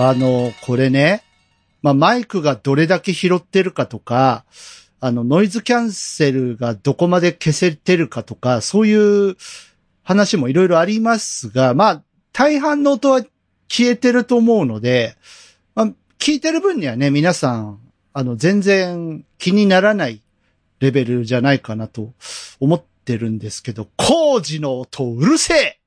あの、これね、まあ、マイクがどれだけ拾ってるかとか、あの、ノイズキャンセルがどこまで消せてるかとか、そういう話もいろいろありますが、まあ、大半の音は消えてると思うので、まあ、聞いてる分にはね、皆さん、あの、全然気にならないレベルじゃないかなと思ってるんですけど、工事の音うるせえ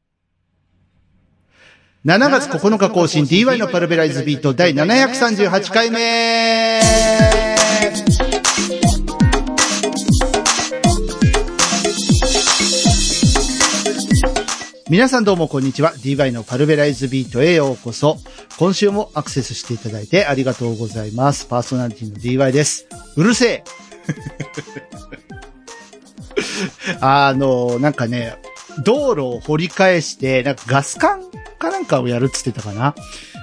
7月9日更新 DY のパルベライズビート第738回目皆さんどうもこんにちは。DY のパルベライズビートへようこそ。今週もアクセスしていただいてありがとうございます。パーソナリティの DY です。うるせえ あの、なんかね、道路を掘り返して、なんかガス管かなんかをやるっつってたかな。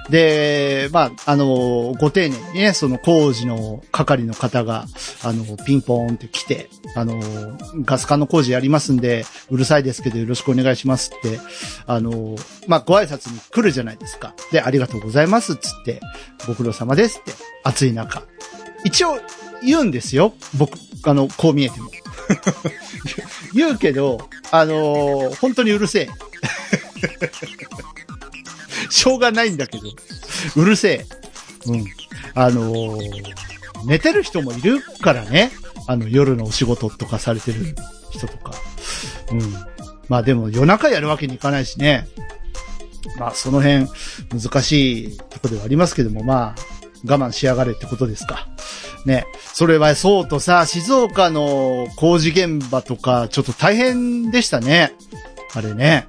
で、まあ、あの、ご丁寧にね、その工事の係の方が、あの、ピンポーンって来て、あの、ガス管の工事やりますんで、うるさいですけどよろしくお願いしますって、あの、まあ、ご挨拶に来るじゃないですか。で、ありがとうございますっつって、ご苦労様ですって、暑い中。一応、言うんですよ。僕、あの、こう見えても。言うけど、あの本当にうるせえ。しょうがないんだけど、うるせえ。うん。あのー寝てる人もいるからね。あの、夜のお仕事とかされてる人とか。うん。まあでも夜中やるわけにいかないしね。まあその辺難しいとこではありますけども、まあ我慢しやがれってことですか。ね。それはそうとさ、静岡の工事現場とかちょっと大変でしたね。あれね。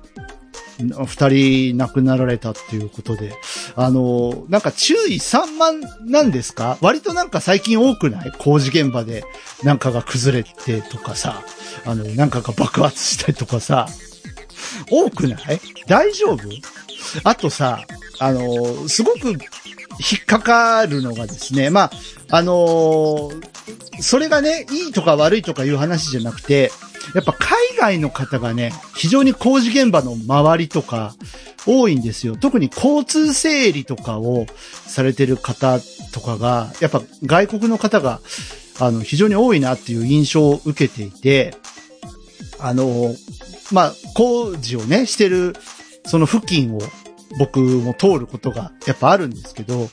二人亡くなられたっていうことで。あの、なんか注意散漫なんですか？割となんか最近多くない？工事現場でなんかが崩れてとかさ、あの、なんかが爆発したりとかさ、多くない？大丈夫？あとさ、あの、すごく引っかかるのがですね、まあ、あのーそれがね、いいとか悪いとかいう話じゃなくて、やっぱ海外の方がね、非常に工事現場の周りとか多いんですよ。特に交通整理とかをされてる方とかが、やっぱ外国の方が、あの、非常に多いなっていう印象を受けていて、あの、まあ、工事をね、してる、その付近を僕も通ることがやっぱあるんですけど、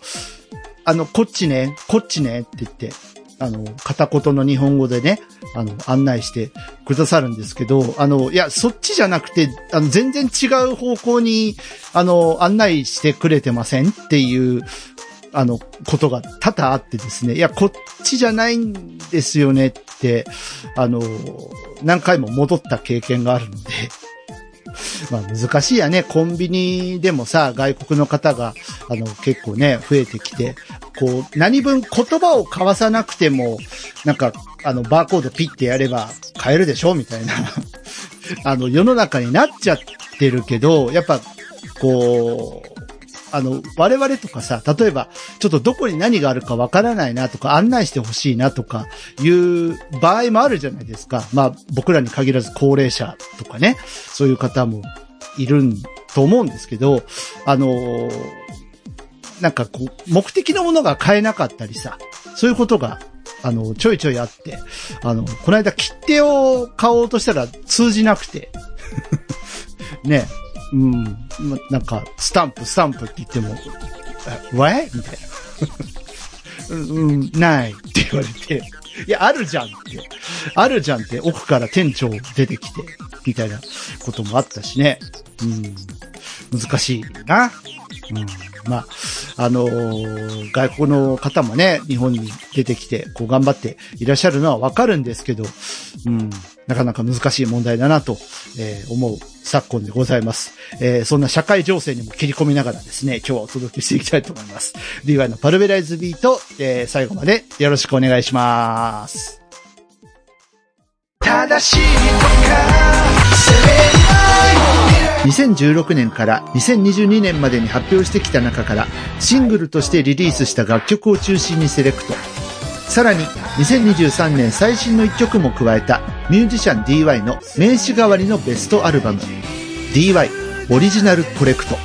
あの、こっちね、こっちねって言って、あの、片言の日本語でね、あの、案内してくださるんですけど、あの、いや、そっちじゃなくて、あの、全然違う方向に、あの、案内してくれてませんっていう、あの、ことが多々あってですね、いや、こっちじゃないんですよねって、あの、何回も戻った経験があるので、まあ難しいやね。コンビニでもさ、外国の方が、あの、結構ね、増えてきて、こう、何分言葉を交わさなくても、なんか、あの、バーコードピッてやれば買えるでしょ？みたいな、あの、世の中になっちゃってるけど、やっぱ、こう、あの、我々とかさ、例えば、ちょっとどこに何があるかわからないなとか、案内してほしいなとか、いう場合もあるじゃないですか。まあ、僕らに限らず高齢者とかね、そういう方もいると思うんですけど、あのなんかこう、目的のものが買えなかったりさ、そういうことが、あの、ちょいちょいあって、あの、この間切手を買おうとしたら通じなくて、ね、うん、まなんか、スタンプ、スタンプって言っても、え、わえみたいな。うん、うんないって言われて、いや、あるじゃんって。あるじゃんって奥から店長出てきて、みたいなこともあったしね。うん、難しいな。うん、まあ、あのー外国の方もね、日本に出てきて、こう頑張っていらっしゃるのはわかるんですけど、うん、なかなか難しい問題だなと、えー思う昨今でございます。えーそんな社会情勢にも切り込みながらですね、今日はお届けしていきたいと思います。DY のパルベライズビート、えー最後までよろしくお願いします。正しいとか責め2016年から2022年までに発表してきた中からシングルとしてリリースした楽曲を中心にセレクト。さらに2023年最新の一曲も加えたミュージシャン DY の名刺代わりのベストアルバム DY オリジナルコレクト。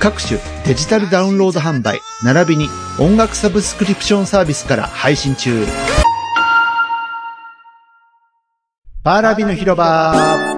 各種デジタルダウンロード販売、並びに音楽サブスクリプションサービスから配信中。パーラビの広場。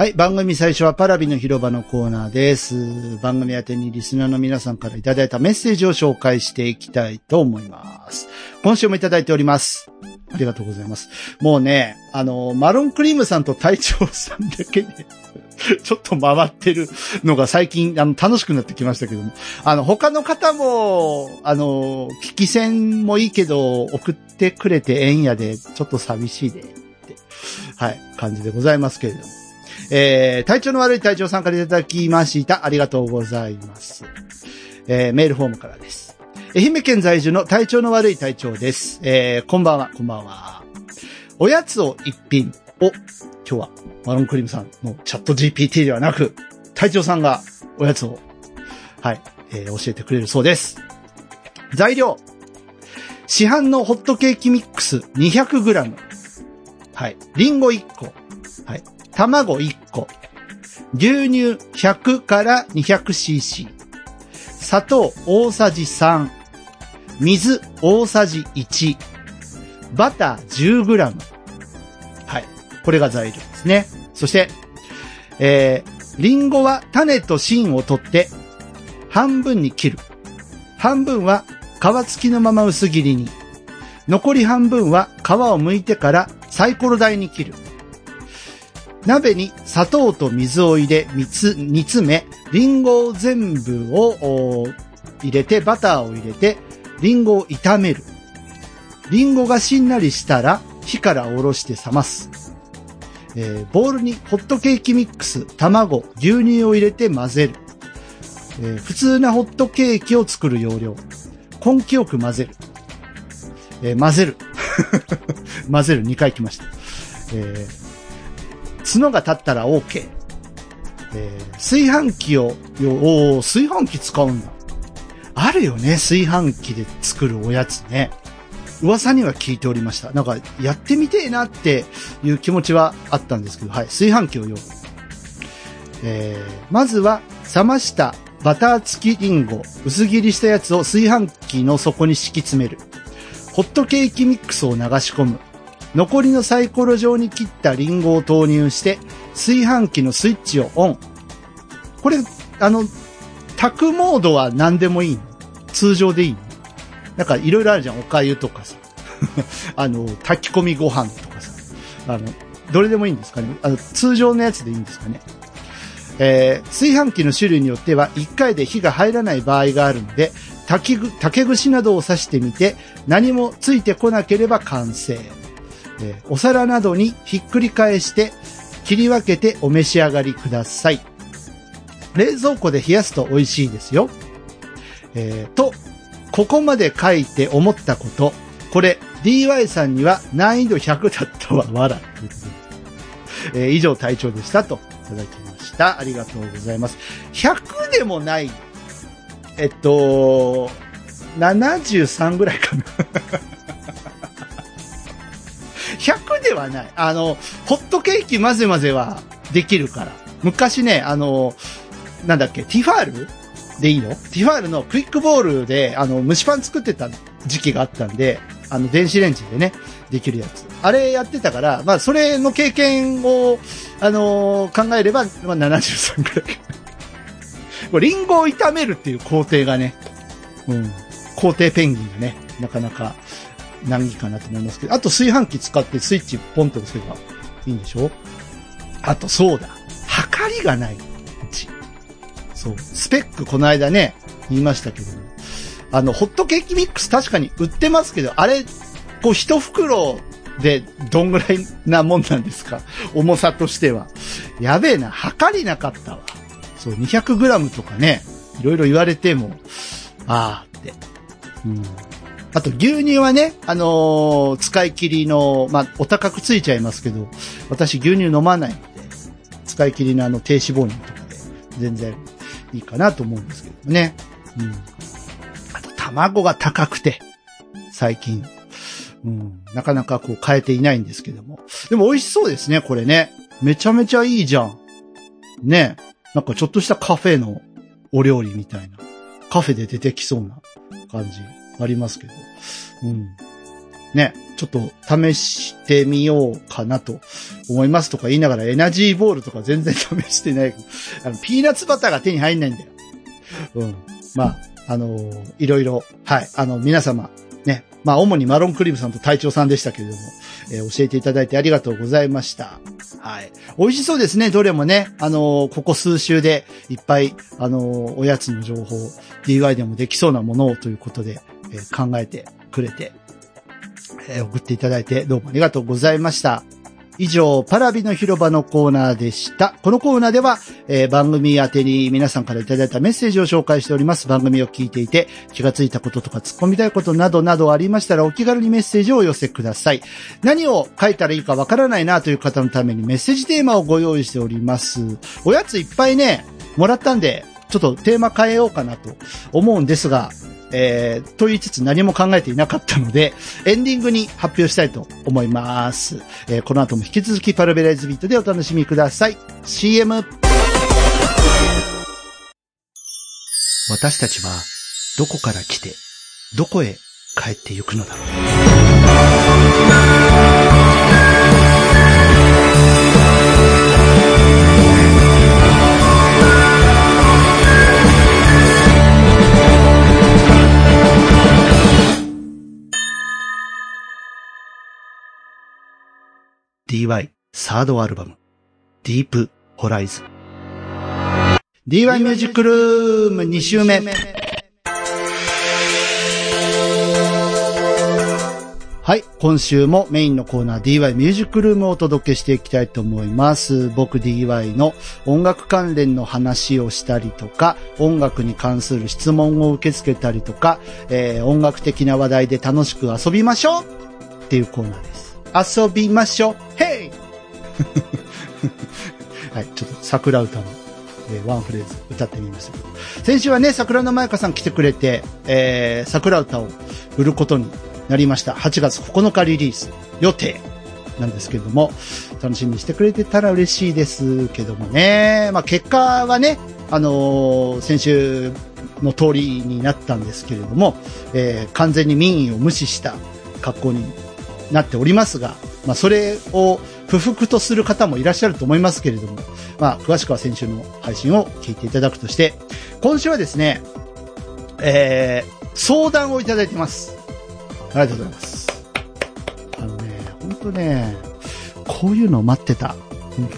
はい。番組最初はパラビの広場のコーナーです。番組宛てにリスナーの皆さんからいただいたメッセージを紹介していきたいと思います。今週もいただいております。ありがとうございます。もうね、あの、マロンクリームさんと隊長さんだけで、ちょっと回ってるのが最近、あの、楽しくなってきましたけども。あの、他の方も、あの、聞き戦もいいけど、送ってくれてええんやで、ちょっと寂しいで、って、はい、感じでございますけれども。えー、体調の悪い隊長さんからいただきました。ありがとうございます。えー、メールフォームからです。愛媛県在住の体調の悪い隊長です。えー、こんばんは、こんばんは。おやつを一品を、今日はマロンクリームさんのチャット GPT ではなく、隊長さんがおやつを、はい、えー教えてくれるそうです。材料。市販のホットケーキミックス 200g。はい。リンゴ1個。はい。卵1個。牛乳100から 200cc。砂糖大さじ3。水大さじ1。バター 10g。はい。これが材料ですね。そして、えー、リンゴは種と芯を取って、半分に切る。半分は皮付きのまま薄切りに。残り半分は皮を剥いてからサイコロ台に切る。鍋に砂糖と水を入れ、煮つ煮詰め、リンゴを全部を入れて、バターを入れて、リンゴを炒める。リンゴがしんなりしたら、火から下ろして冷ます。えーボウルにホットケーキミックス、卵、牛乳を入れて混ぜる。えー普通なホットケーキを作る要領。根気よく混ぜる。えー混ぜる。混ぜる2回来ました。えー角が立ったら OK。えー炊飯器を、よお炊飯器使うんだ。あるよね、炊飯器で作るおやつね。噂には聞いておりました。なんか、やってみてえなっていう気持ちはあったんですけど、はい、炊飯器を用意。えーまずは、冷ましたバター付きリンゴ、薄切りしたやつを炊飯器の底に敷き詰める。ホットケーキミックスを流し込む。残りのサイコロ状に切ったリンゴを投入して、炊飯器のスイッチをオン。これ、あの、炊くモードは何でもいい通常でいいなんかいろいろあるじゃん。お粥とかさ。あの、炊き込みご飯とかさ。あの、どれでもいいんですかねあの、通常のやつでいいんですかねえー炊飯器の種類によっては1回で火が入らない場合があるので、炊き竹串などを刺してみて、何もついてこなければ完成。えお皿などにひっくり返して、切り分けてお召し上がりください。冷蔵庫で冷やすと美味しいですよ。えーと、ここまで書いて思ったこと。これ、DY さんには難易度100だったわ、わら。えー以上隊長でしたといただきました。ありがとうございます。100でもない。えっと、73ぐらいかな。100ではない。あの、ホットケーキ混ぜ混ぜはできるから。昔ね、あの、なんだっけ、ティファール？でいいの？ティファールのクイックボールで、あの、蒸しパン作ってた時期があったんで、あの、電子レンジでね、できるやつ。あれやってたから、まあ、それの経験を、あのー考えれば、まあ、73くらい。これリンゴを炒めるっていう工程がね、うん、工程ペンギンがね、なかなか難儀かなと思いますけど、あと炊飯器使ってスイッチポンと押せばいいんでしょ？あとそうだ、測りがない。うち。そう。スペックこの間ね、言いましたけども、あの、ホットケーキミックス確かに売ってますけど、あれ、こう一袋でどんぐらいなもんなんですか？重さとしては。やべえな、測りなかったわ。そう、200g とかね、いろいろ言われても、あーって。うん。あと牛乳はね、あのー使い切りの、まあ、お高くついちゃいますけど、私牛乳飲まないので、使い切りのあの低脂肪乳とかで全然いいかなと思うんですけどね。うん。あと卵が高くて、最近。うん。なかなかこう変えていないんですけども。でも美味しそうですね、これね。めちゃめちゃいいじゃん。ね。なんかちょっとしたカフェのお料理みたいな。カフェで出てきそうな感じありますけど。うん。ね。ちょっと試してみようかなと思いますとか言いながらエナジーボールとか全然試してない。あの、ピーナッツバターが手に入んないんだよ。うん。まあ、あのーいろいろ、はい。あの、皆様、ね。まあ、主にマロンクリームさんと隊長さんでしたけれども、えー教えていただいてありがとうございました。はい。美味しそうですね、どれもね。あのーここ数週でいっぱい、あのーおやつの情報、DY でもできそうなものをということで、えー考えてくれて、えー送っていただいてどうもありがとうございました。以上、パラビの広場のコーナーでした。このコーナーでは、えー番組宛てに皆さんからいただいたメッセージを紹介しております。番組を聞いていて気がついたこととか突っ込みたいことなどなどありましたらお気軽にメッセージをお寄せください。何を書いたらいいかわからないなという方のためにメッセージテーマをご用意しております。おやついっぱいね、もらったんで、ちょっとテーマ変えようかなと思うんですが、えー、と言いつつ何も考えていなかったので、エンディングに発表したいと思います。えーこの後も引き続きパルベライズビートでお楽しみください。CM。私たちはどこから来て、どこへ帰ってゆくのだろう。DY サードアルバム、ディープホライズン。DY ミュージックルーム2週目。はい。今週もメインのコーナー DY ミュージックルームをお届けしていきたいと思います。僕 DY の音楽関連の話をしたりとか、音楽に関する質問を受け付けたりとか、えー音楽的な話題で楽しく遊びましょうっていうコーナーです。遊びましょうヘイ はい、ちょっと桜歌の、えーワンフレーズ歌ってみましたけど。先週はね、桜の舞香さん来てくれて、えー、桜歌を売ることになりました。8月9日リリース予定なんですけども、楽しみにしてくれてたら嬉しいですけどもね。まあ結果はね、あのー先週の通りになったんですけれども、えー完全に民意を無視した格好になっておりますが、まあ、それを不服とする方もいらっしゃると思いますけれども、まあ、詳しくは先週の配信を聞いていただくとして、今週はですね、えー、相談をいただいてます。ありがとうございます。あのね、本当ね、こういうのを待ってた。本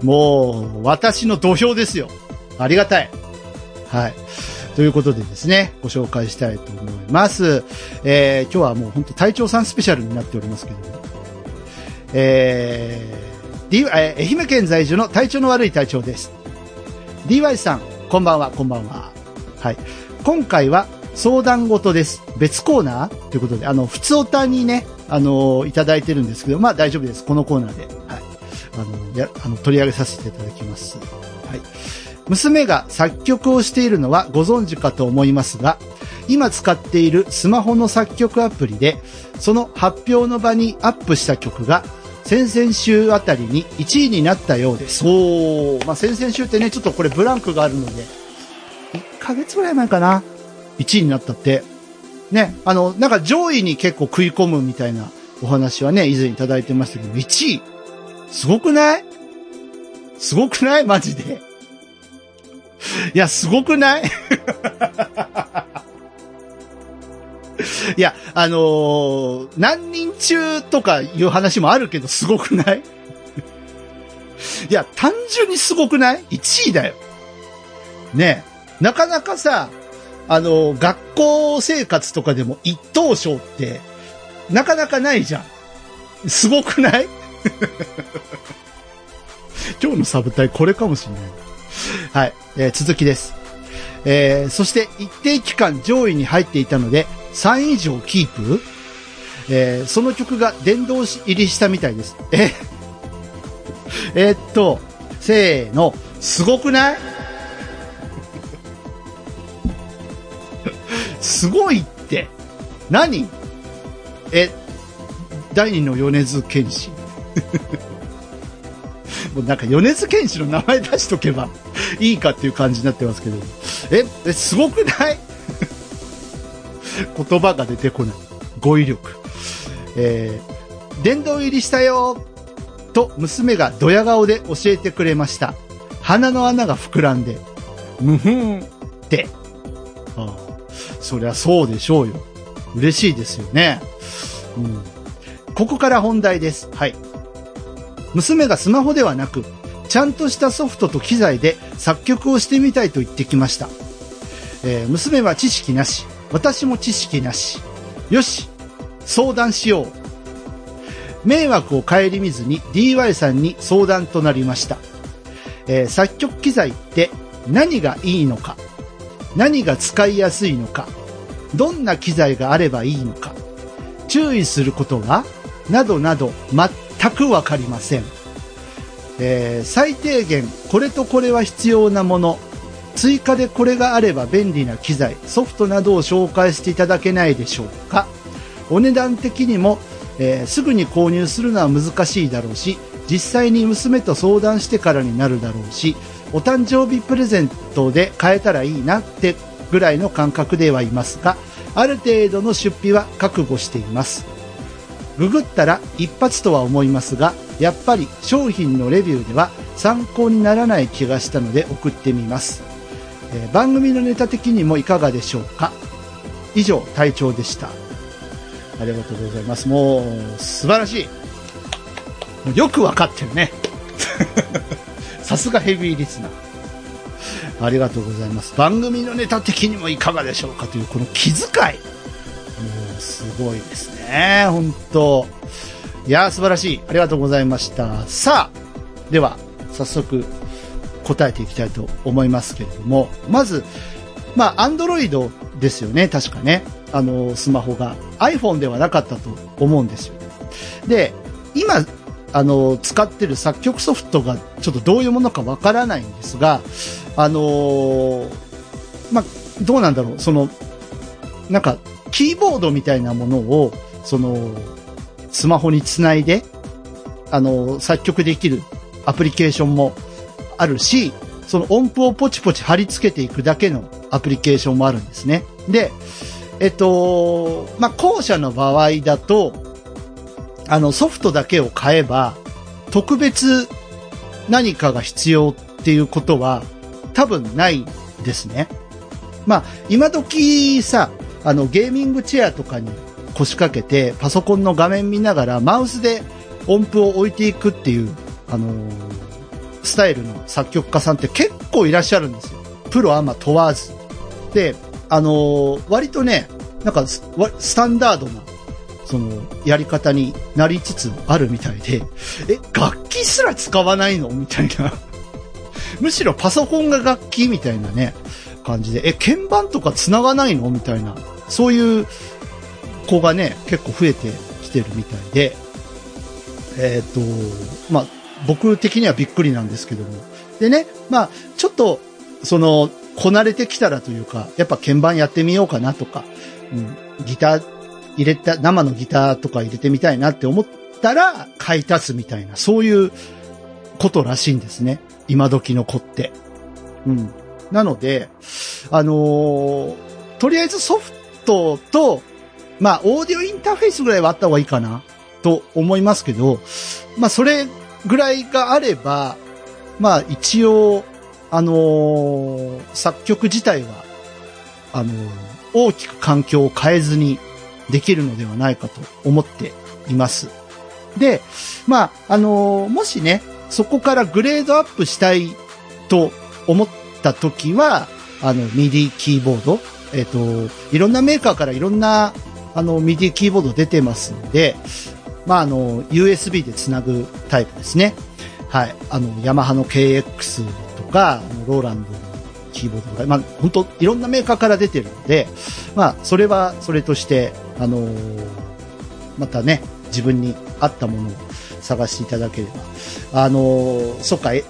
当もう、私の土俵ですよ。ありがたい。はい。ということでですね、ご紹介したいと思います。えー、今日はもう本当隊長さんスペシャルになっておりますけども。えー、D、えー愛媛県在住の体調の悪い隊長です。DY さん、こんばんは、こんばんは。はい。今回は相談事です。別コーナーということで、あの、普通おたにね、あのいただいてるんですけど、まあ大丈夫です。このコーナーで。はい。あの、や、あの、取り上げさせていただきます。はい。娘が作曲をしているのはご存知かと思いますが、今使っているスマホの作曲アプリで、その発表の場にアップした曲が、先々週あたりに1位になったようです。おー、まあ、先々週ってね、ちょっとこれブランクがあるので、1ヶ月ぐらい前かな。1位になったって。ね、あの、なんか上位に結構食い込むみたいなお話はね、以前いただいてましたけど、1位。すごくない？すごくない？マジで。いや、すごくない？いや、あのー何人中とかいう話もあるけど、すごくない？いや、単純にすごくない ?1 位だよ。ねえなかなかさ、あのー学校生活とかでも一等賞って、なかなかないじゃん。すごくない？今日のサブタイこれかもしれない。はい、えー続きです。えーそして一定期間上位に入っていたので、3位以上キープ？えーその曲が殿堂入りしたみたいです。え、えーっと、せーの、すごくない？すごいって。何？え、第二の米津玄師。もうなんか米津玄師の名前出しとけばいいかっていう感じになってますけど。え、え、すごくない？言葉が出てこない。語彙力。えー、殿堂入りしたよと娘がドヤ顔で教えてくれました。鼻の穴が膨らんで、むふんって。ああそりゃそうでしょうよ。嬉しいですよね。うん。ここから本題です。はい。娘がスマホではなく、ちゃんとしたソフトと機材で作曲をしてみたいと言ってきました。えー娘は知識なし、私も知識なし。よし、相談しよう。迷惑を顧みずに DY さんに相談となりました。えー作曲機材って何がいいのか、何が使いやすいのか、どんな機材があればいいのか、注意することは、などなど全くわかりません。えー最低限これとこれは必要なもの、追加でこれがあれば便利な機材、ソフトなどを紹介していただけないでしょうか。お値段的にも、えーすぐに購入するのは難しいだろうし、実際に娘と相談してからになるだろうし、お誕生日プレゼントで買えたらいいなってぐらいの感覚ではいますが、ある程度の出費は覚悟しています。ググったら一発とは思いますが、やっぱり商品のレビューでは参考にならない気がしたので送ってみます。えー番組のネタ的にもいかがでしょうか？以上、隊長でした。ありがとうございます。もう、素晴らしい。もうよくわかってるね。さすがヘビーリスナー。ありがとうございます。番組のネタ的にもいかがでしょうか？というこの気遣い。すごいですね。本当いや、素晴らしい。ありがとうございました。さあ、では、早速、答えていきたいと思いますけれども、まず、まあ、アンドロイドですよね、確かね。あの、スマホが。iPhone ではなかったと思うんですよ。で、今、あの、使ってる作曲ソフトがちょっとどういうものかわからないんですが、あのーまあ、どうなんだろう、その、なんか、キーボードみたいなものを、その、スマホにつないで、あの、作曲できるアプリケーションもあるし、その音符をポチポチ貼り付けていくだけのアプリケーションもあるんですね。で、えっと、まあ、後者の場合だと、あの、ソフトだけを買えば、特別何かが必要っていうことは多分ないですね。まあ、今時さ、あの、ゲーミングチェアとかに腰掛けて、パソコンの画面見ながら、マウスで音符を置いていくっていう、あのースタイルの作曲家さんって結構いらっしゃるんですよ。プロアマ問わず。で、あのー割とね、なんかス、スタンダードな、その、やり方になりつつあるみたいで、え、楽器すら使わないの？みたいな。むしろパソコンが楽器みたいなね、感じで、え、鍵盤とか繋がないの？みたいな。そういう子がね、結構増えてきてるみたいで、えっ、と、まあ、僕的にはびっくりなんですけども。でね、まあ、ちょっと、その、こなれてきたらというか、やっぱ鍵盤やってみようかなとか、うん、ギター入れた、生のギターとか入れてみたいなって思ったら、買い足すみたいな、そういうことらしいんですね。今時の子って。うん。なので、あのーとりあえずソフトと、まあ、オーディオインターフェースぐらいはあった方がいいかな、と思いますけど、まあ、それぐらいがあれば、まあ、一応、あのー作曲自体は、あのー大きく環境を変えずにできるのではないかと思っています。で、まあ、あのーもしね、そこからグレードアップしたいと思った時は、あの、MIDI キーボード、えっ、と、いろんなメーカーからいろんな、あの、MIDI キーボード出てますので、まあ、あの、USB でつなぐタイプですね。はい。あの、ヤマハの KX とか、あのローランドのキーボードとか、まあ、本当いろんなメーカーから出てるので、まあ、それはそれとして、あのーまたね、自分に合ったものを探していただければ。あのーそっか、愛媛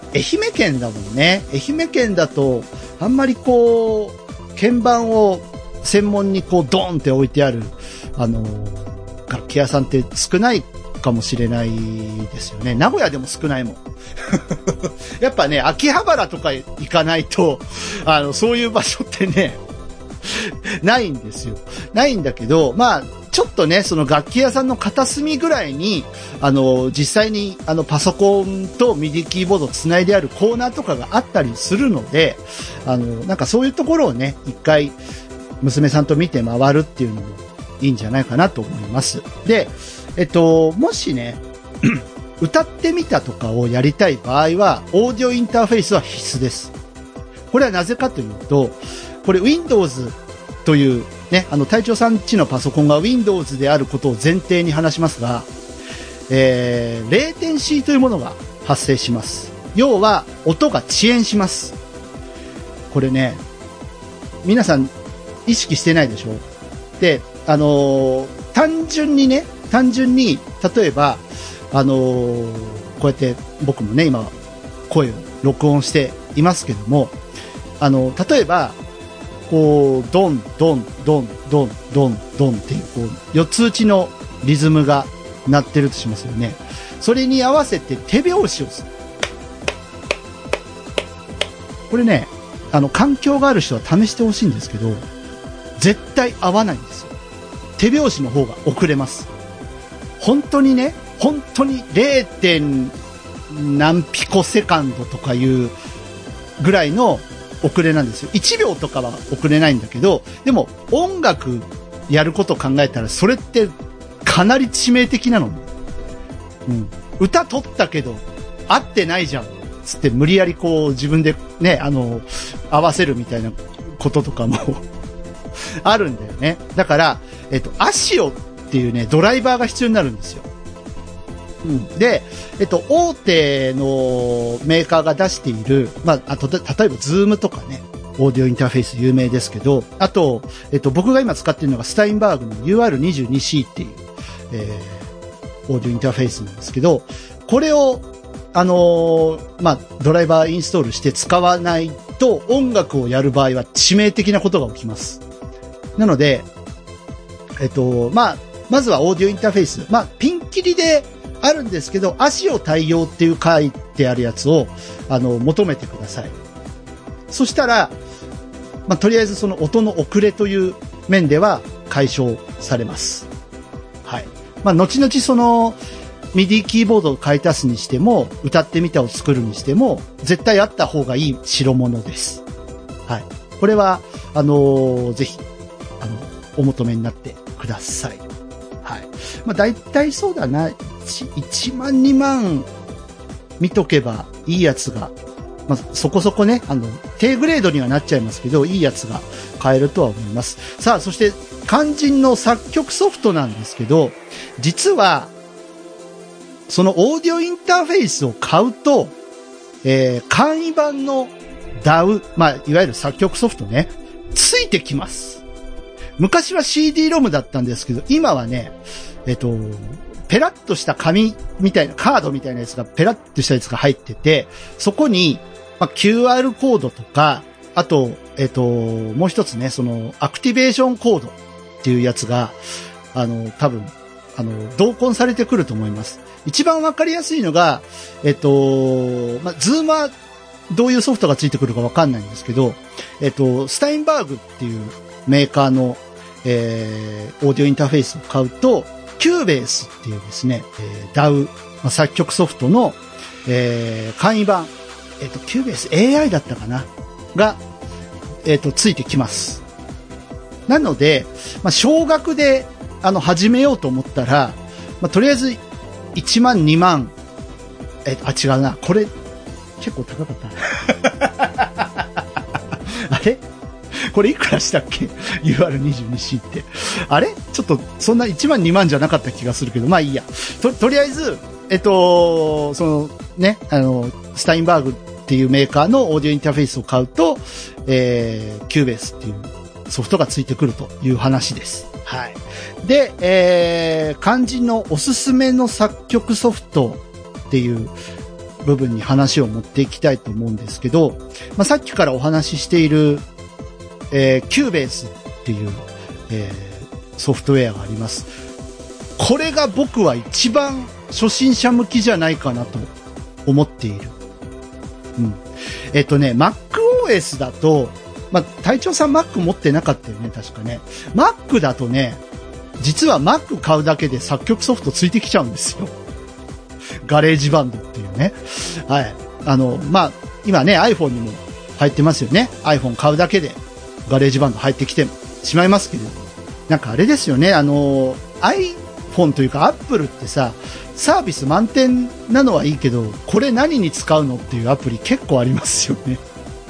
県だもんね。愛媛県だと、あんまりこう、鍵盤を専門にこう、ドーンって置いてある、あの楽器屋さんって少ないかもしれないですよね。名古屋でも少ないもん。やっぱね、秋葉原とか行かないと、あの、そういう場所ってね、ないんですよ。ないんだけど、まあ、ちょっとね、その楽器屋さんの片隅ぐらいに、あの、実際に、あの、パソコンとミディキーボードつないであるコーナーとかがあったりするので、あの、なんかそういうところをね、一回、娘さんと見て回るっていうのもいいんじゃないかなと思います。で、えっと、もしね、歌ってみたとかをやりたい場合は、オーディオインターフェースは必須です。これはなぜかというと、これ Windows というね、あの、隊長さんちのパソコンが Windows であることを前提に話しますが、えー、レーテンシーというものが発生します。要は、音が遅延します。これね、皆さん意識してないでしょ？で、あのー単純にね、単純に、例えば、あのーこうやって僕もね、今、声を録音していますけども、あの、例えば、こう、ドン、ドン、ドン、ドン、ドン、ドンっていう、こう、四つ打ちのリズムが鳴ってるとしますよね。それに合わせて手拍子をする。これね、あの、環境がある人は試してほしいんですけど、絶対合わないんですよ。手拍子の方が遅れます。本当にね、本当に 0. 点何ピコセカンドとかいうぐらいの遅れなんですよ。1秒とかは遅れないんだけど、でも音楽やることを考えたらそれってかなり致命的なのね。うん。歌取ったけど合ってないじゃん。つって無理やりこう自分でね、あの、合わせるみたいなこととかも あるんだよね。だから、えっと、 ASIO っていうね、ドライバーが必要になるんですよ。で、えっと、大手のメーカーが出している、まあ、あと、例えば、 ZOOM とかね、オーディオインターフェース有名ですけど、あと、えっと、僕が今使っているのが Steinberg の UR22C っていう、えー、オーディオインターフェースなんですけど、これを、あのーまあ、ドライバーインストールして使わないと音楽をやる場合は致命的なことが起きます。なので、えっと、まあ、まずはオーディオインターフェース。まあ、ピンキリであるんですけど、足を対応っていう書いてあるやつを、あの、求めてください。そしたら、まあ、とりあえずその音の遅れという面では解消されます。はい。まあ、後々その、ミディキーボードを買い足すにしても、歌ってみたを作るにしても、絶対あった方がいい代物です。はい。これは、あのーぜひ、あの、お求めになってください。はい。まあ、大体そうだな。1, 1万、2万見とけばいいやつが、まあ、そこそこね、あの、低グレードにはなっちゃいますけど、いいやつが買えるとは思います。さあ、そして、肝心の作曲ソフトなんですけど、実は、そのオーディオインターフェースを買うと、えー、簡易版の DAW、まあ、いわゆる作曲ソフトね、ついてきます。昔は CD-ROM だったんですけど、今はね、えっと、ペラッとした紙みたいな、カードみたいなやつが、ペラッとしたやつが入ってて、そこに、まあ、QR コードとか、あと、えっと、もう一つね、その、アクティベーションコードっていうやつが、あの、多分、あの、同梱されてくると思います。一番わかりやすいのが、えっと、まあ、 ZOOM はどういうソフトがついてくるかわかんないんですけど、えっと、 Steinberg っていうメーカーの、えー、オーディオインターフェースを買うと、キューベースっていうですね、えー、DAW、まあ、作曲ソフトの、えー、簡易版、えっ、と、 Cubase AI だったかな？が、えっ、と、ついてきます。なので、まあ、少額で、あの、始めようと思ったら、まあ、とりあえず、1万、2万、え、あ、違うな。これ、結構高かったな。あれ？これいくらしたっけ ?UR22C って。あれ？ちょっと、そんな1万2万じゃなかった気がするけど、まあいいや。と、とりあえず、えっと、その、ね、あの、スタインバーグっていうメーカーのオーディオインターフェースを買うと、えー、 Cubase っていうソフトがついてくるという話です。はい。で、えー、肝心のおすすめの作曲ソフトっていう部分に話を持っていきたいと思うんですけど、まあ、さっきからお話ししている、えー、 Cubase っていう、えー、ソフトウェアがあります。これが僕は一番初心者向きじゃないかなと思っている。うん。えっとね、MacOS だと、まあ、隊長さん Mac 持ってなかったよね、確かね。Mac だとね、実は Mac 買うだけで作曲ソフトついてきちゃうんですよ。 GarageBand っていうね。はい。あの、まあ、今ね、iPhone にも入ってますよね。iPhone 買うだけで GarageBand 入ってきてしまいますけれども。なんかあれですよね、あの、iPhone というか Apple ってさ、サービス満点なのはいいけど、これ何に使うのっていうアプリ結構ありますよね。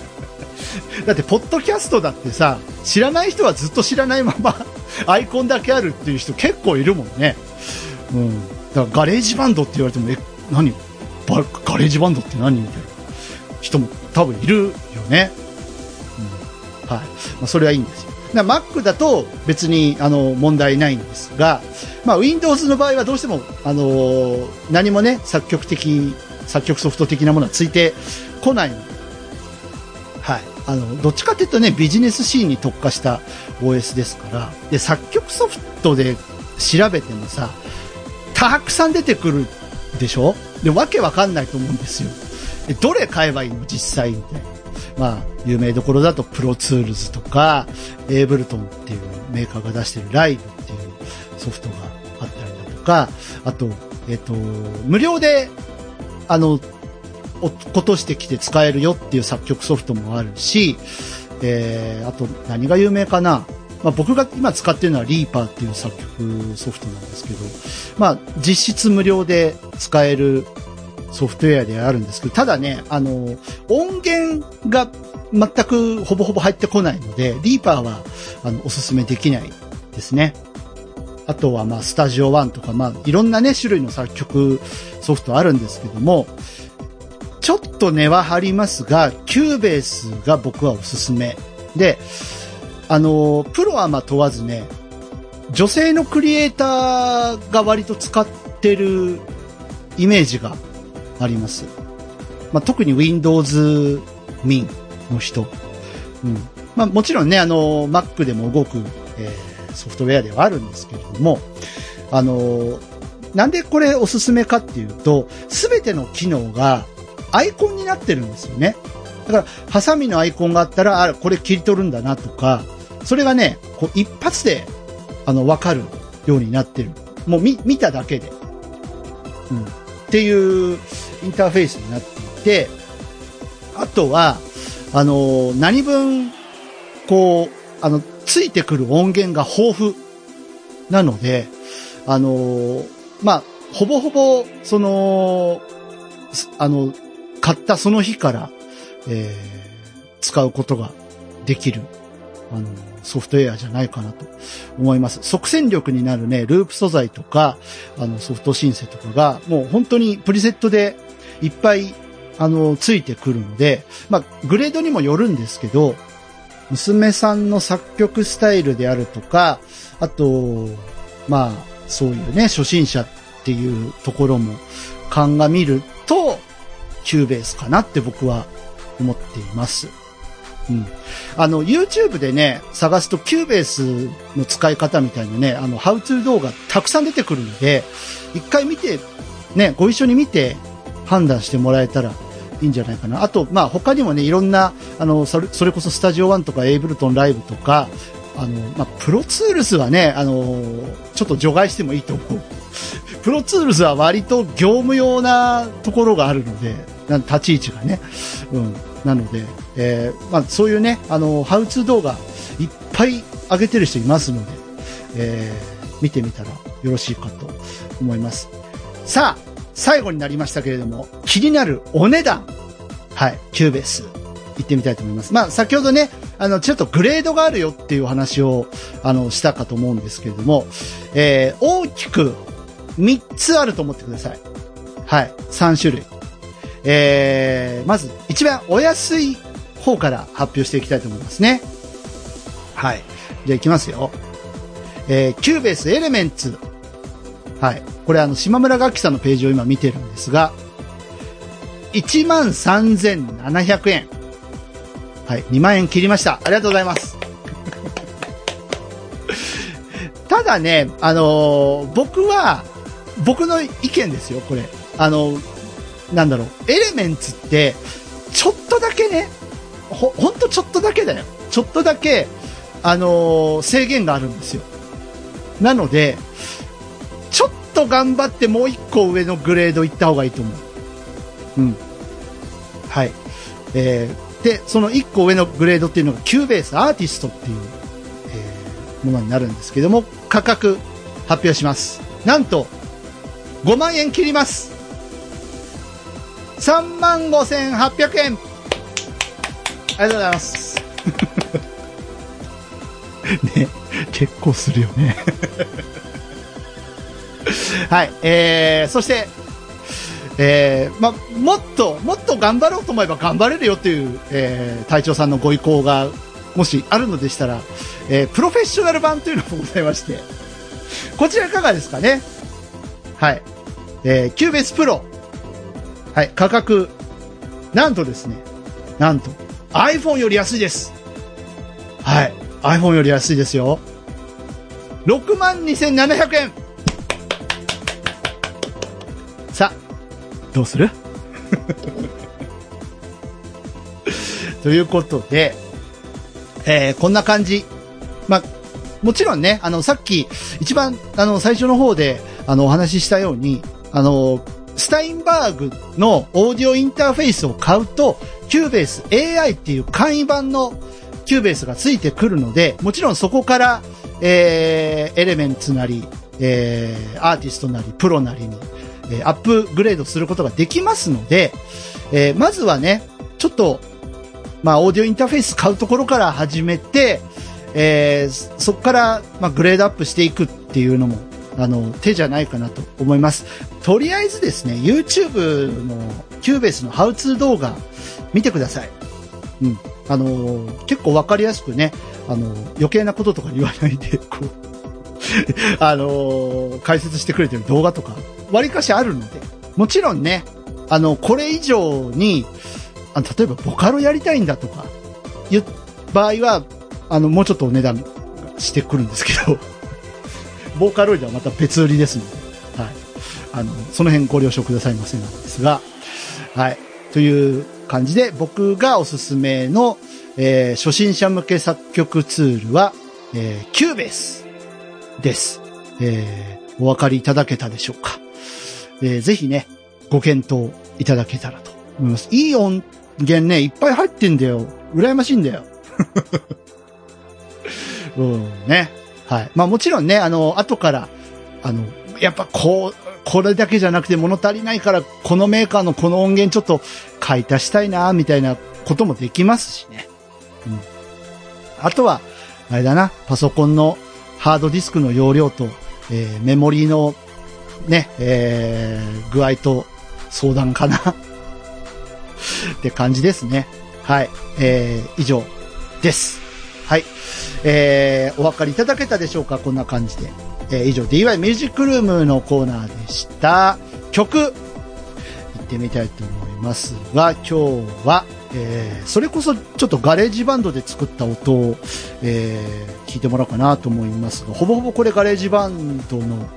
だって、ポッドキャストだってさ、知らない人はずっと知らないまま、アイコンだけあるっていう人結構いるもんね。うん。だから、 GarageBand って言われても、え、何？バ GarageBand って何？みたいな人も多分いるよね。はい。まあ、それはいいんですよ。だ Mac だと別に、あの、問題ないんですが、まあ、Windows の場合はどうしても、あのー何もね、作曲的、作曲ソフト的なものはついてこないのではい。あの、どっちかっていうとね、ビジネスシーンに特化した OS ですから、で、作曲ソフトで調べてもさ、たくさん出てくるでしょ？で、わけわかんないと思うんですよ。で、どれ買えばいいの？実際みたいな。まあ、有名どころだと Pro Tools とか、エーブルトンっていうメーカーが出してるライブっていうソフトがあったりだとか、あと、えっと、無料で、あの、落としてきて使えるよっていう作曲ソフトもあるし、えー、あと何が有名かな。まあ、僕が今使ってるのはリーパーっていう作曲ソフトなんですけど、まあ、実質無料で使えるソフトウェアであるんですけど、ただね、あの、音源が全くほぼほぼ入ってこないので、 REAPER は、あの、おすすめできないですね。あとは、まあ、 Studio One とか、まあ、いろんなね、種類の作曲ソフトあるんですけども、ちょっと値は張りますが、 Cubase が僕はおすすめ。で、あの、プロはまあ問わずね、女性のクリエイターが割と使ってるイメージがあります。まあ、特に Windows Min の人。うん。まあ、もちろんね、あの、Mac でも動く、えーソフトウェアではあるんですけれども、あの、なんでこれおすすめかっていうと、すべての機能がアイコンになってるんですよね。だから、ハサミのアイコンがあったら、あ、これ切り取るんだなとか、それがね、こう一発で、あの、わかるようになってる。もう見、見ただけで。うん。っていうインターフェースになっていて、あとは、あの、何分、こう、あの、ついてくる音源が豊富なので、あの、まあ、ほぼほぼ、その、あの、買ったその日から、えー使うことができる、あの、ソフトウェアじゃないかなと思います。即戦力になるね、ループ素材とか、あの、ソフトシンセとかが、もう本当にプリセットでいっぱい、あの、ついてくるので、まあ、グレードにもよるんですけど、娘さんの作曲スタイルであるとか、あと、まあ、そういうね、初心者っていうところも鑑みると、Cubase かなって僕は思っています。うん。あの、YouTube でね、探すと Cubase の使い方みたいなね、あの、ハウツー動画たくさん出てくるので、一回見て、ね、ご一緒に見て判断してもらえたらいいんじゃないかな。あと、まあ、他にもね、いろんな、あの、それそれこそ Studio One とか Ableton Live とか、あの、まあ、 Pro Tools はね、あの、ちょっと除外してもいいと思う。Pro Tools は割と業務用なところがあるので、立ち位置がね。うん。なので、えーまあ、そういうね、あの、ハウツー動画いっぱい上げてる人いますので、えー見てみたらよろしいかと思います。さあ、最後になりましたけれども、気になるお値段。はい、 Cubase。行ってみたいと思います。まあ、先ほどね、あの、ちょっとグレードがあるよっていう話を、あの、したかと思うんですけれども、えー大きく3つあると思ってください。はい、3種類。えー、まず、一番お安い方から発表していきたいと思いますね。はい。じゃあ行きますよ。えー、 Cubase Elements。はい。これあの、島村楽器さんのページを今見てるんですが、13,700円。はい。2万円切りました。ありがとうございます。ただね、あのー僕は、僕の意見ですよ、これ。あの、なんだろう、エレメンツって、ちょっとだけね、ほ、ほんとちょっとだけだよ。ちょっとだけ、あのー制限があるんですよ。なので、ちょっと頑張ってもう一個上のグレード行った方がいいと思う。うん。はい。えー、で、その一個上のグレードっていうのが、 Cubase Artist っていう、えーものになるんですけども、価格発表します。なんと、5万円切ります。3万5800円。ありがとうございます。ね、結構するよね。はい、えー、そして、えー、ま、もっと、もっと頑張ろうと思えば頑張れるよという、えー、隊長さんのご意向が、もしあるのでしたら、えー、プロフェッショナル版というのもございまして、こちらいかがですかね？はい。えー、 Cubase Pro。はい、価格、なんとですね、なんと、iPhone より安いです。はい、iPhone より安いですよ。62,700円さあ、どうする？ということで、えーこんな感じ。まあ、もちろんね、あの、さっき、一番、あの、最初の方で、あの、お話ししたように、あの、スタインバーグのオーディオインターフェースを買うと、キューベース AI っていう簡易版のキューベースがついてくるので、もちろんそこから、えー、エレメンツなり、えー、アーティストなり、プロなりに、えーアップグレードすることができますので、えーまずはね、ちょっと、まあ、オーディオインターフェース買うところから始めて、えーそこから、まあ、グレードアップしていくっていうのも、あの、手じゃないかなと思います。とりあえずですね、YouTube のキューベースのハウツー動画見てください。うん。あのー結構わかりやすくね、あのー余計なこととか言わないで、こう、あのー解説してくれてる動画とか、割かしあるので、もちろんね、あの、これ以上に、あの例えばボカロやりたいんだとか、いう場合は、あの、もうちょっとお値段してくるんですけど、ボーカロイドはまた別売りですので、はい。あの、その辺ご了承くださいませなんですが、はい。という感じで、僕がおすすめの、えー初心者向け作曲ツールは、えー、キューベースです。えーお分かりいただけたでしょうか。えーぜひね、ご検討いただけたらと思います。いい音源ね、いっぱい入ってんだよ。羨ましいんだよ。うん、ね。はい。まあもちろんね、あの、後から、あの、やっぱこう、これだけじゃなくて物足りないから、このメーカーのこの音源ちょっと買い足したいな、みたいなこともできますしね。うん。あとは、あれだな、パソコンのハードディスクの容量と、えーメモリーのね、えー具合と相談かな って感じですね。はい。えー以上です。はい。えーお分かりいただけたでしょうか？こんな感じで。えー以上 DY ミュージックルームのコーナーでした。曲、行ってみたいと思いますが、今日は、えーそれこそちょっとガレージバンドで作った音を、えー聞いてもらおうかなと思いますが、ほぼほぼこれガレージバンドの、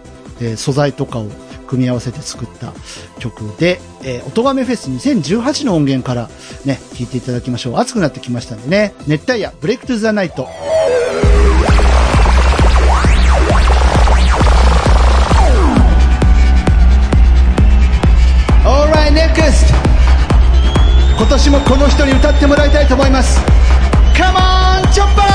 えー素材とかを組み合わせて作った曲で、えー、音亀フェス2018の音源からね、聞いていただきましょう。暑くなってきましたんでね、熱帯夜、ブレイクトゥザナイト。今年もこの人に歌ってもらいたいと思います。カモンチョッパー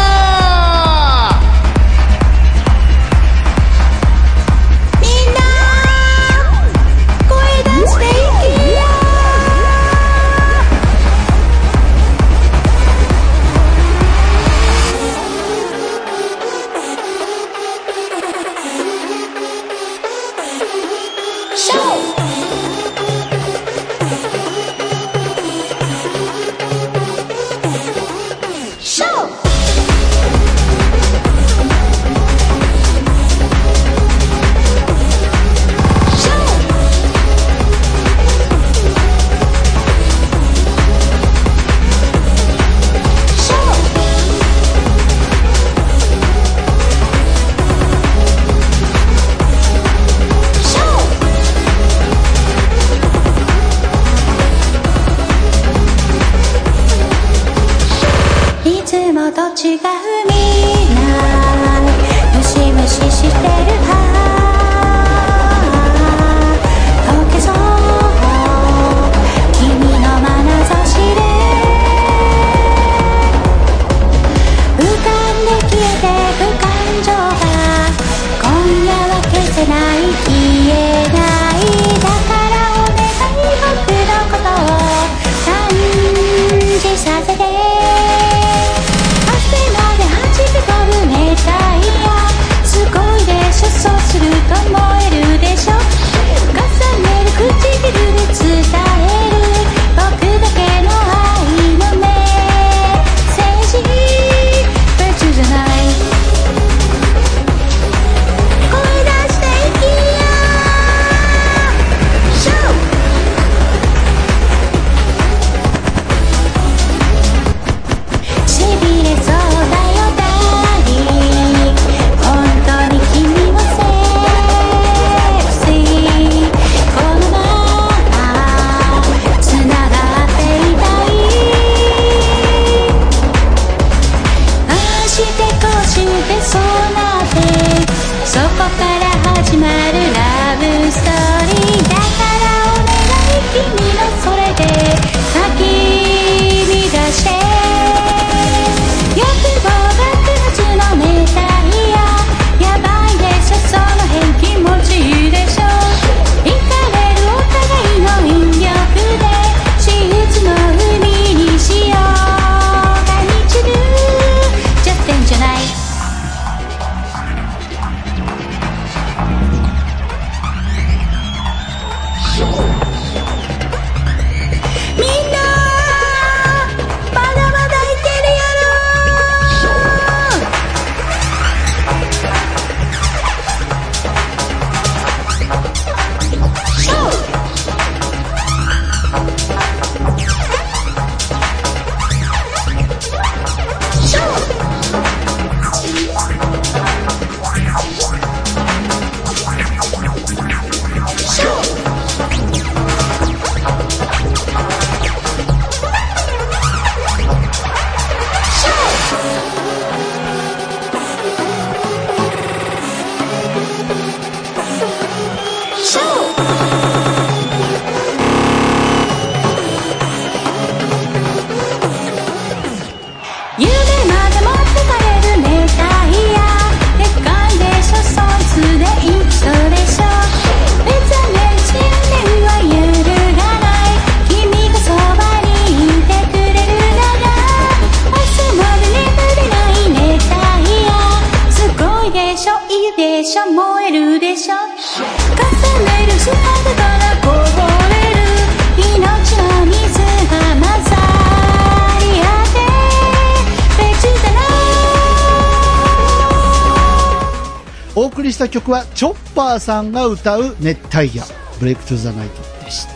した曲は、チョッパーさんが歌う熱帯夜、ブレイクトゥザナイトでした。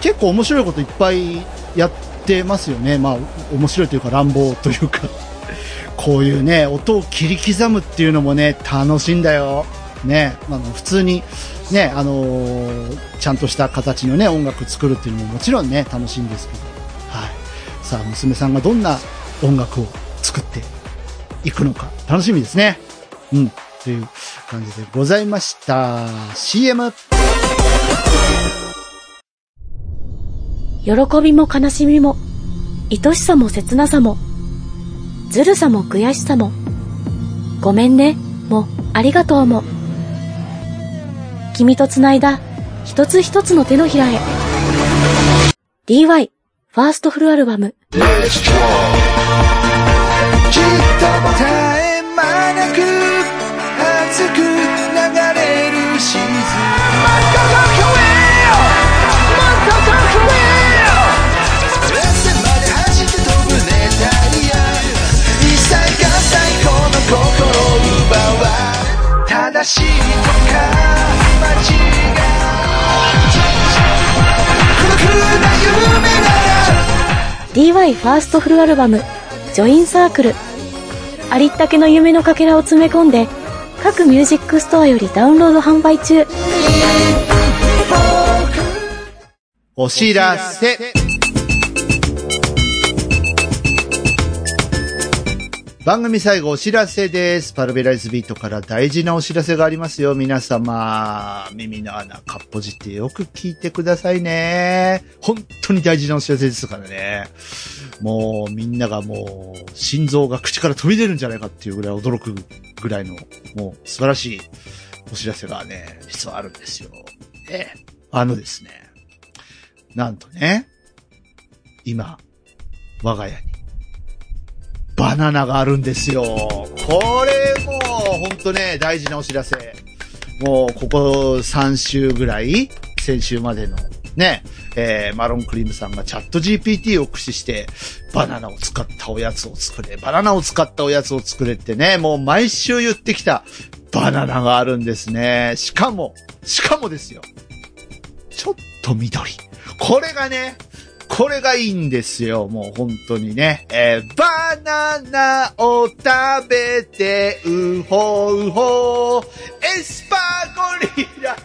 結構面白いこといっぱいやってますよね。まあ、面白いというか乱暴というか。こういうね、音を切り刻むっていうのもね、楽しいんだよ。ね、あの、普通に、ね、あのーちゃんとした形のね、音楽作るっていうのももちろんね、楽しいんですけど。はい。さあ、娘さんがどんな音楽を作っていくのか、楽しみですね。うん。という感じでございました。CM! 喜びも悲しみも、愛しさも切なさも、ずるさも悔しさも、ごめんね、もありがとうも。君と繋いだ一つ一つの手のひらへ。DY ファーストフルアルバムきっと絶え間なくしいとか街が孤独な夢なら DY ファーストフルアルバムジョインサークルありったけの夢のかけらを詰め込んで各ミュージックストアよりダウンロード販売中お知らせ。番組最後お知らせです。パルベライズビートから大事なお知らせがありますよ。皆様、耳の穴かっぽじってよく聞いてくださいね。本当に大事なお知らせですからね。もうみんながもう心臓が口から飛び出るんじゃないかっていうぐらい驚くぐらいのもう素晴らしいお知らせがね、実はあるんですよ。え。あのですね。なんとね、今、我が家にバナナがあるんですよ。これもう、ほんとね、大事なお知らせ。もう、ここ3週ぐらい、先週までの、ね、えー、マロンクリームさんがチャット GPT を駆使して、バナナを使ったおやつを作れ、バナナを使ったおやつを作れってね、もう毎週言ってきたバナナがあるんですね。しかも、しかもですよ。ちょっと緑。これがね、これがいいんですよ。もう本当にね。えーバナナを食べて、うほうほう、エスパーゴリラ。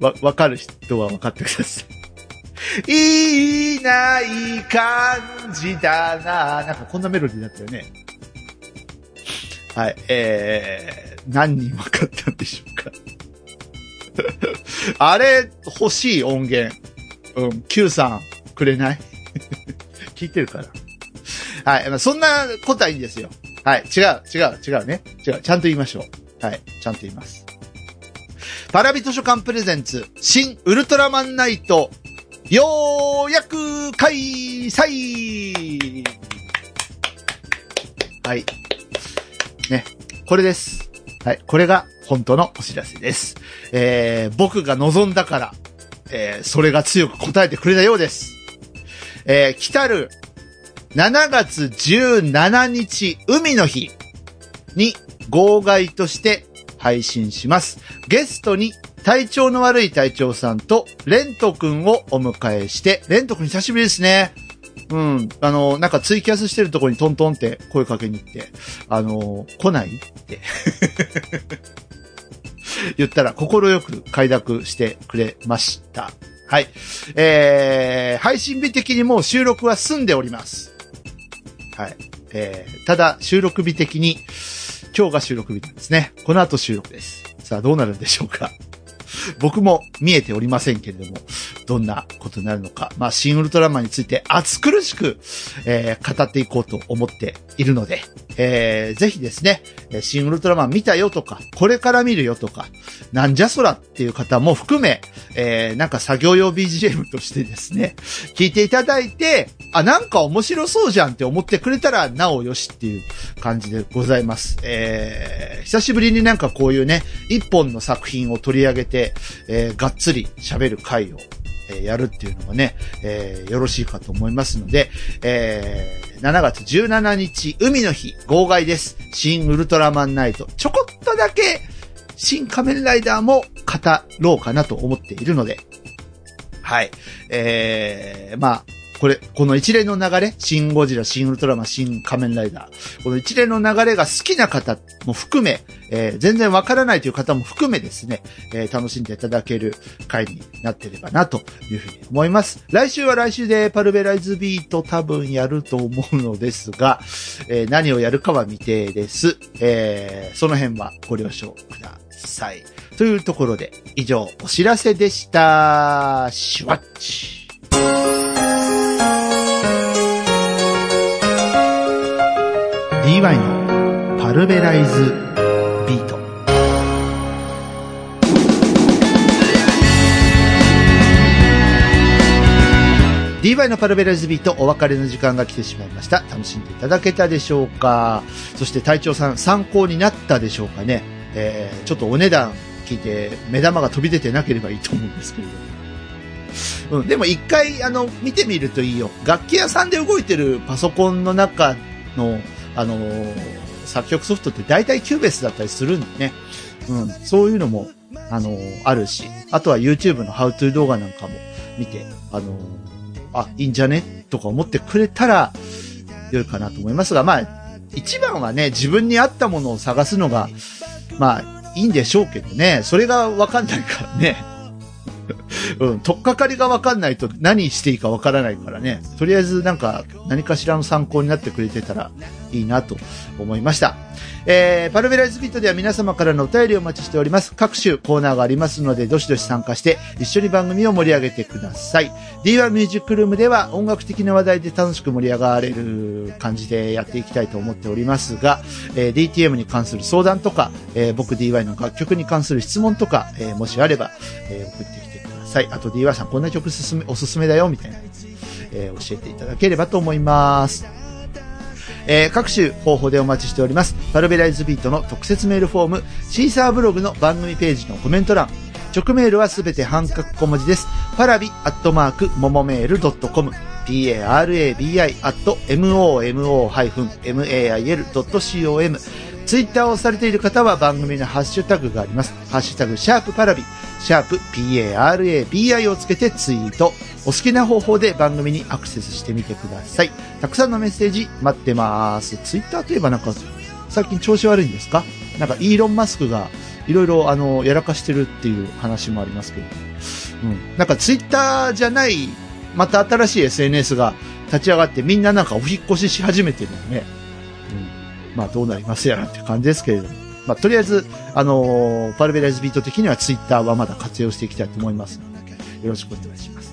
わ、わかる人はわかってください。いいない感じだななんかこんなメロディーだったよね。はい、えー、何人わかったんでしょうか。あれ、欲しい音源。うん、Q さん、くれない？聞いてるから。はい、まあ、そんなことはいいんですよ。はい、違う、違う、違うね。違う、ちゃんと言いましょう。はい、ちゃんと言います。パラビ図書館プレゼンツ、新ウルトラマンナイト、ようやく開催はい。ね、これです。はい、これが本当のお知らせです。えー、僕が望んだから、えー、それが強く答えてくれたようです。えー、来たる7月17日、海の日に号外として配信します。ゲストに体調の悪い隊長さんとレント君をお迎えして、レント君久しぶりですね。うん。あの、なんかツイキャスしてるとこにトントンって声かけに行って、あの、来ないって。言ったら、心く快諾してくれました。はい。えー、配信日的にもう収録は済んでおります。はい。えー、ただ、収録日的に、今日が収録日なんですね。この後収録です。さあ、どうなるんでしょうか。僕も見えておりませんけれども、どんなことになるのか。まあ、シン・ウルトラマンについて熱苦しく、えー語っていこうと思っているので、えーぜひですね、えシン・ウルトラマン見たよとか、これから見るよとか、なんじゃそらっていう方も含め、えーなんか作業用 BGM としてですね、聞いていただいて、あ、なんか面白そうじゃんって思ってくれたら、なおよしっていう感じでございます。えー久しぶりになんかこういうね、一本の作品を取り上げて、えーがっつり喋る回を、えやるっていうのがね、えーよろしいかと思いますので、えー7月17日、海の日、号外です。新ウルトラマンナイト。ちょこっとだけ、新仮面ライダーも語ろうかなと思っているので、はい。えー、まあ、これ、この一連の流れ、シン・ゴジラ、シン・ウルトラマン、シン・仮面ライダー。この一連の流れが好きな方も含め、えー全然わからないという方も含めですね、えー楽しんでいただける回になってればな、というふうに思います。来週は来週でパルベライズビート多分やると思うのですが、えー何をやるかは未定です。えーその辺はご了承ください。というところで、以上、お知らせでした。シュワッチ。DY のパルベライズビート。DY のパルベライズビートお別れの時間が来てしまいました。楽しんでいただけたでしょうか？そして隊長さん参考になったでしょうかね？えー、ちょっとお値段聞いて目玉が飛び出てなければいいと思うんですけれども。うん、でも一回、あの、見てみるといいよ。楽器屋さんで動いてるパソコンの中の、あのー作曲ソフトって大体キューベースだったりするんでね。うん、そういうのも、あのーあるし、あとは YouTube の How to 動画なんかも見て、あのーあ、いいんじゃね？とか思ってくれたら、良いかなと思いますが、まあ、一番はね、自分に合ったものを探すのが、まあ、いいんでしょうけどね。それがわかんないからね。うん、とっかかりがわかんないと何していいかわからないからね。とりあえずなんか何かしらの参考になってくれてたらいいなと思いました。えー、パルベライズビートでは皆様からのお便りをお待ちしております。各種コーナーがありますので、どしどし参加して一緒に番組を盛り上げてください。D1 ミュージックルームでは音楽的な話題で楽しく盛り上がれる感じでやっていきたいと思っておりますが、えー DTM に関する相談とか、えー僕 DY の楽曲に関する質問とか、えーもしあれば、えー送ってきてさい。あと DY さんこんな曲すめおすすめだよ、みたいな、えー教えていただければと思います。えー各種方法でお待ちしております。パルベライズビートの特設メールフォーム、シーサーブログの番組ページのコメント欄、直メールはすべて半角小文字です。パラビアットマーク、ももメールドットコム、parabi アット momo-mail.com、ツイッターをされている方は番組のハッシュタグがあります。ハッシュタグ、シャープパラビ、シャープ parabi をつけてツイート。お好きな方法で番組にアクセスしてみてください。たくさんのメッセージ待ってます。ツイッターといえばなんか、最近調子悪いんですか？なんかイーロン・マスクがいろいろあの、やらかしてるっていう話もありますけど。うん。なんかツイッターじゃない、また新しい SNS が立ち上がってみんななんかお引っ越しし始めてるよね。まあどうなりますやらって感じですけれども。まあとりあえず、あのーパルベライズビート的にはツイッターはまだ活用していきたいと思いますので、よろしくお願いします。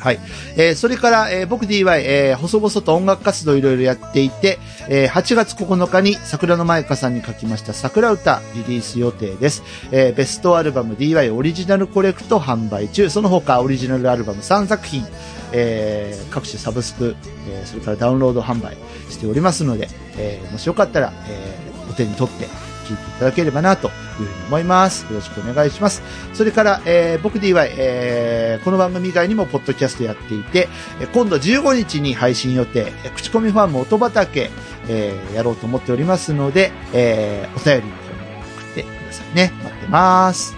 はい。えーそれから、えー僕 DY、えー細々と音楽活動いろいろやっていて、えー8月9日に桜の舞香さんに書きました桜歌リリース予定です。えーベストアルバム DY オリジナルコレクト販売中。その他オリジナルアルバム3作品、えー各種サブスク、えーそれからダウンロード販売しておりますので、えーもしよかったら、えーお手に取って聞いていただければなというふうに思います。よろしくお願いします。それから、えー僕 DY、えーこの番組以外にもポッドキャストやっていて、え今度15日に配信予定、え口コミファンも音畑、えーやろうと思っておりますので、えーお便りの方に送ってくださいね。待ってます。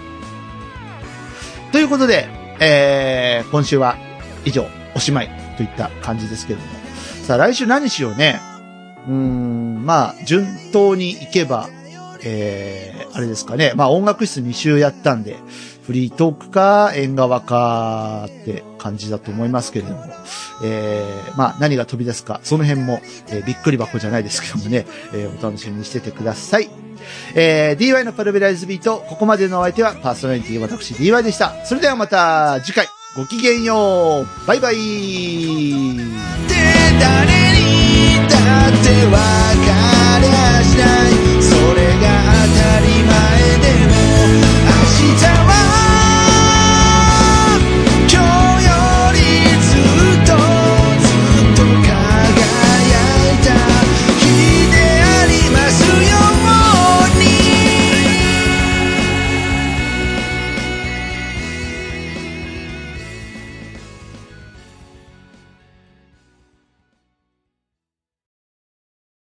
ということで、えー今週は以上、おしまいといった感じですけども。さあ、来週何しようね？うーん、まあ、順当に行けば、えー、あれですかね。まあ、音楽室2週やったんで、フリートークか、縁側かって感じだと思いますけれども、えー、まあ、何が飛び出すか、その辺も、えーびっくり箱じゃないですけどもね、えーお楽しみにしててください。えー、DY のパルベライズビート、ここまでのお相手はパーソナリティ私 DY でした。それではまた次回、ごきげんようバイバイ誰にだってわかりゃしない。それが当たり前で。